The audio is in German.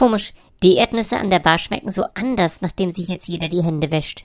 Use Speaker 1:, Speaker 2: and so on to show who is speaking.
Speaker 1: Komisch, die Erdnüsse an der Bar schmecken so anders, nachdem sich jetzt jeder die Hände wäscht.